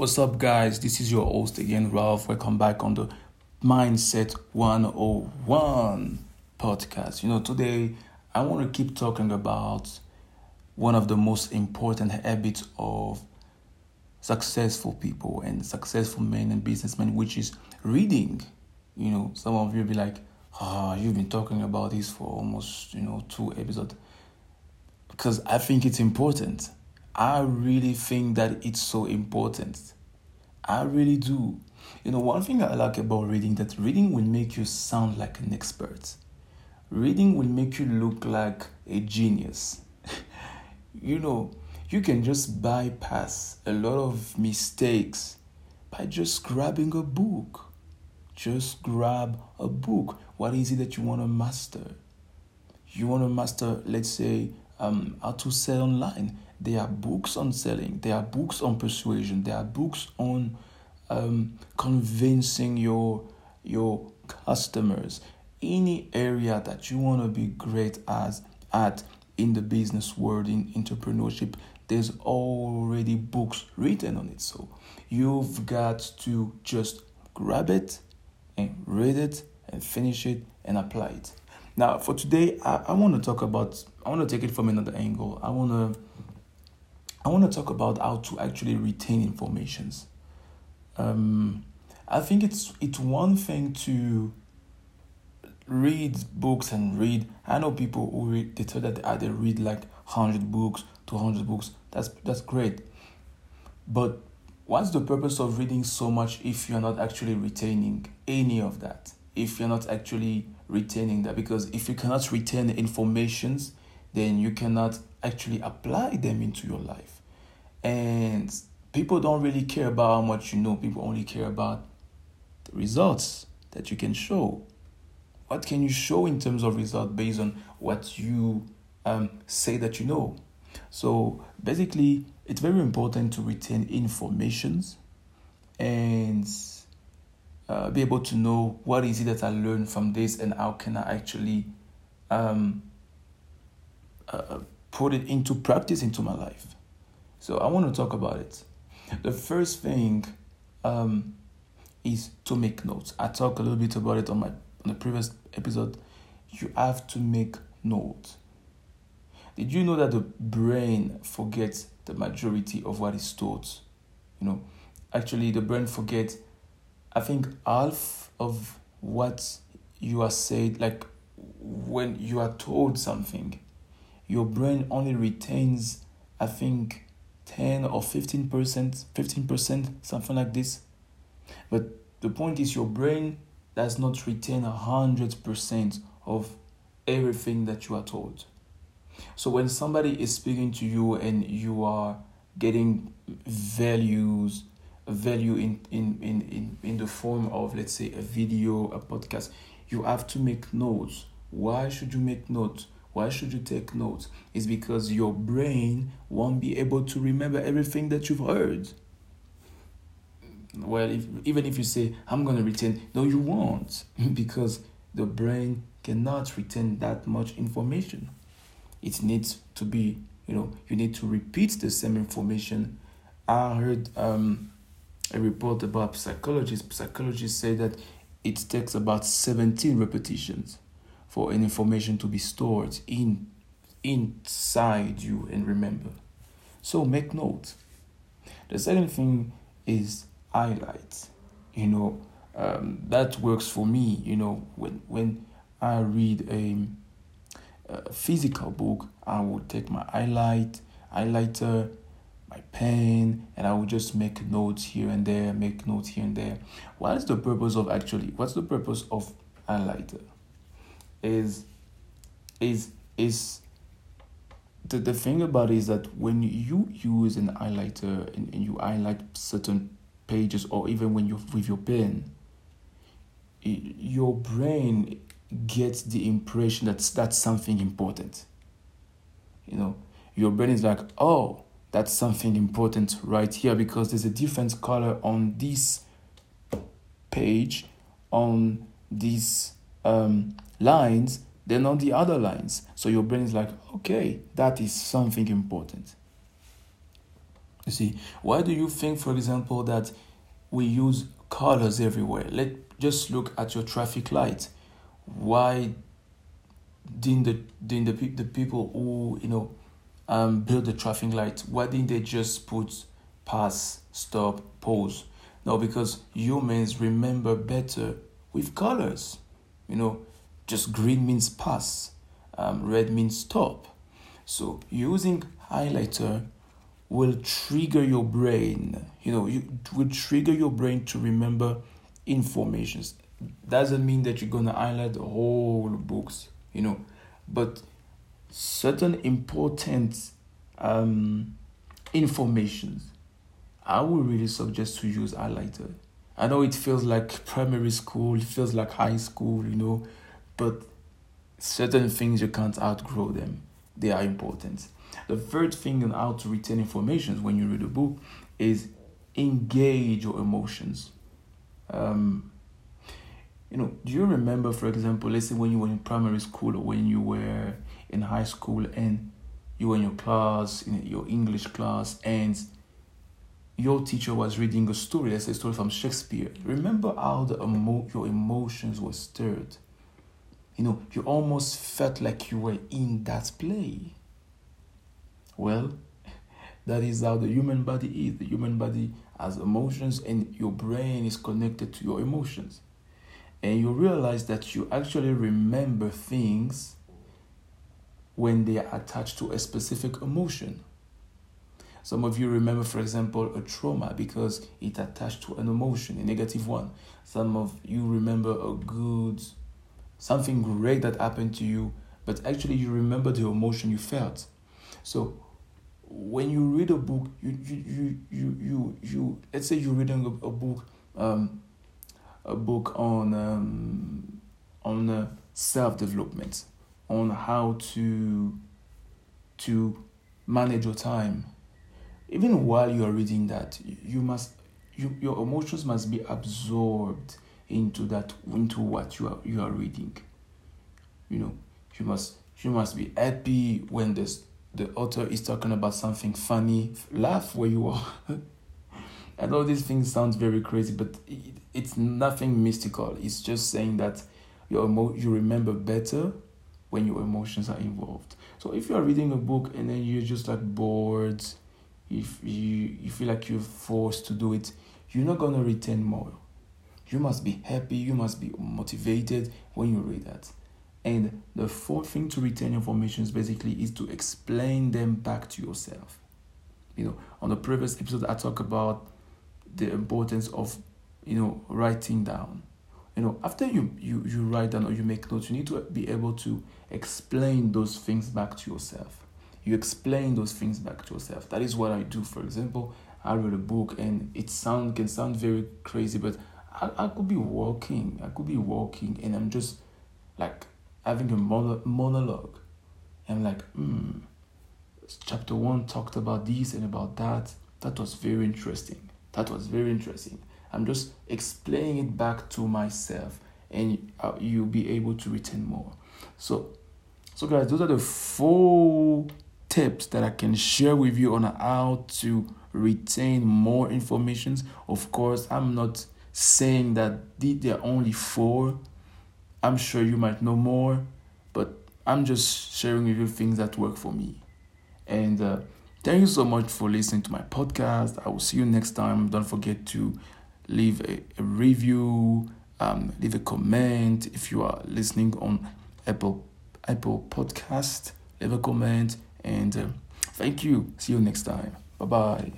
What's up, guys? This is your host again, Ralph. Welcome back on the Mindset 101 podcast. You know, today I want to keep talking about one of the most important habits of successful people and successful men and businessmen, which is reading. You know, some of you will be like, ah, oh, you've been talking about this for almost, you know, two episodes. Because I think it's important. I really think that it's so important. I really do. You know, one thing I like about reading that reading will make you sound like an expert. Reading will make you look like a genius. you know, you can just bypass a lot of mistakes by just grabbing a book. Just grab a book. What is it that you want to master? You want to master, let's say, um, how to sell online. There are books on selling. There are books on persuasion. There are books on um, convincing your your customers. Any area that you want to be great as at in the business world in entrepreneurship, there's already books written on it. So you've got to just grab it and read it and finish it and apply it. Now, for today, I, I want to talk about, I want to take it from another angle. I want to, I want to talk about how to actually retain informations. Um, I think it's it's one thing to read books and read. I know people who read, they tell that they read like hundred books, two hundred books. That's that's great, but what's the purpose of reading so much if you're not actually retaining any of that? If you're not actually retaining that because if you cannot retain the informations then you cannot actually apply them into your life and people don't really care about how much you know. People only care about the results that you can show. What can you show in terms of result based on what you um, say that you know? So basically it's very important to retain informations and uh, be able to know what is it that I learned from this and how can I actually um, uh, put it into practice into my life. So I want to talk about it. The first thing um, is to make notes. I talked a little bit about it on my on the previous episode. You have to make notes. Did you know that the brain forgets the majority of what is taught? You know, actually, the brain forgets I think half of what you are said, like when you are told something, your brain only retains, I think, 10 or 15%, 15%, something like this. But the point is, your brain does not retain 100% of everything that you are told. So when somebody is speaking to you and you are getting values, value in, in, in, in, in the form of, let's say, a video, a podcast, you have to make notes. Why should you make notes? Why should you take notes? It's because your brain won't be able to remember everything that you've heard. Well, if, even if you say, I'm going to retain, no, you won't, because the brain cannot retain that much information. It needs to be, you know, you need to repeat the same information. I heard um, a report about psychologists. Psychologists say that it takes about 17 repetitions for an information to be stored in inside you and remember. So make note. The second thing is highlight. You know, um, that works for me. You know, when when I read a, a physical book, I will take my highlight highlighter my pen and I will just make notes here and there, make notes here and there. What is the purpose of actually what's the purpose of highlighter? Is is is the, the thing about it is that when you use an highlighter and, and you highlight certain pages or even when you with your pen, it, your brain gets the impression that that's something important. You know, your brain is like, oh, that's something important right here because there's a different color on this page on these um, lines than on the other lines so your brain is like okay that is something important You see, why do you think, for example, that we use colors everywhere? Let just look at your traffic light. Why didn't the didn't the, the people who you know um, build the traffic light? Why didn't they just put pass, stop, pause? No, because humans remember better with colors. You know, just green means pass, um, red means stop. So using highlighter will trigger your brain. You know, you will trigger your brain to remember informations. Doesn't mean that you're gonna highlight the whole books, you know, but certain important um, informations. I would really suggest to use highlighter. I know it feels like primary school, it feels like high school, you know, but certain things you can't outgrow them. They are important. The third thing on how to retain information when you read a book is engage your emotions. Um, you know, do you remember, for example, let's say when you were in primary school or when you were in high school and you were in your class, in your English class, and your teacher was reading a story, let's say a story from Shakespeare. Remember how the emo- your emotions were stirred. You know, you almost felt like you were in that play. Well, that is how the human body is. The human body has emotions, and your brain is connected to your emotions. And you realize that you actually remember things when they are attached to a specific emotion. Some of you remember, for example, a trauma because it attached to an emotion, a negative one. Some of you remember a good, something great that happened to you, but actually you remember the emotion you felt. So when you read a book, you you you you you, you let's say you're reading a, a book, um, a book on um, on uh, self development, on how to to manage your time. Even while you are reading that, you must you, your emotions must be absorbed into that into what you are you are reading. You know, you must you must be happy when this the author is talking about something funny, laugh where you are. and all these things sound very crazy, but it, it's nothing mystical. It's just saying that your emo- you remember better when your emotions are involved. So if you are reading a book and then you're just like bored, if you you feel like you're forced to do it, you're not gonna retain more. You must be happy. You must be motivated when you read that. And the fourth thing to retain information is basically is to explain them back to yourself. You know, on the previous episode, I talked about the importance of, you know, writing down. You know, after you, you, you write down or you make notes, you need to be able to explain those things back to yourself. You explain those things back to yourself. That is what I do. For example, I read a book and it sound can sound very crazy, but I, I could be walking. I could be walking and I'm just like having a monologue. I'm like, hmm, chapter one talked about this and about that. That was very interesting. That was very interesting. I'm just explaining it back to myself, and uh, you'll be able to retain more. So, so guys, those are the four tips that I can share with you on how to retain more informations. Of course, I'm not saying that there are only four I'm sure you might know more, but I'm just sharing with you things that work for me. And uh, thank you so much for listening to my podcast. I will see you next time. Don't forget to leave a, a review, um, leave a comment if you are listening on Apple Apple Podcast. Leave a comment and uh, thank you. See you next time. Bye bye.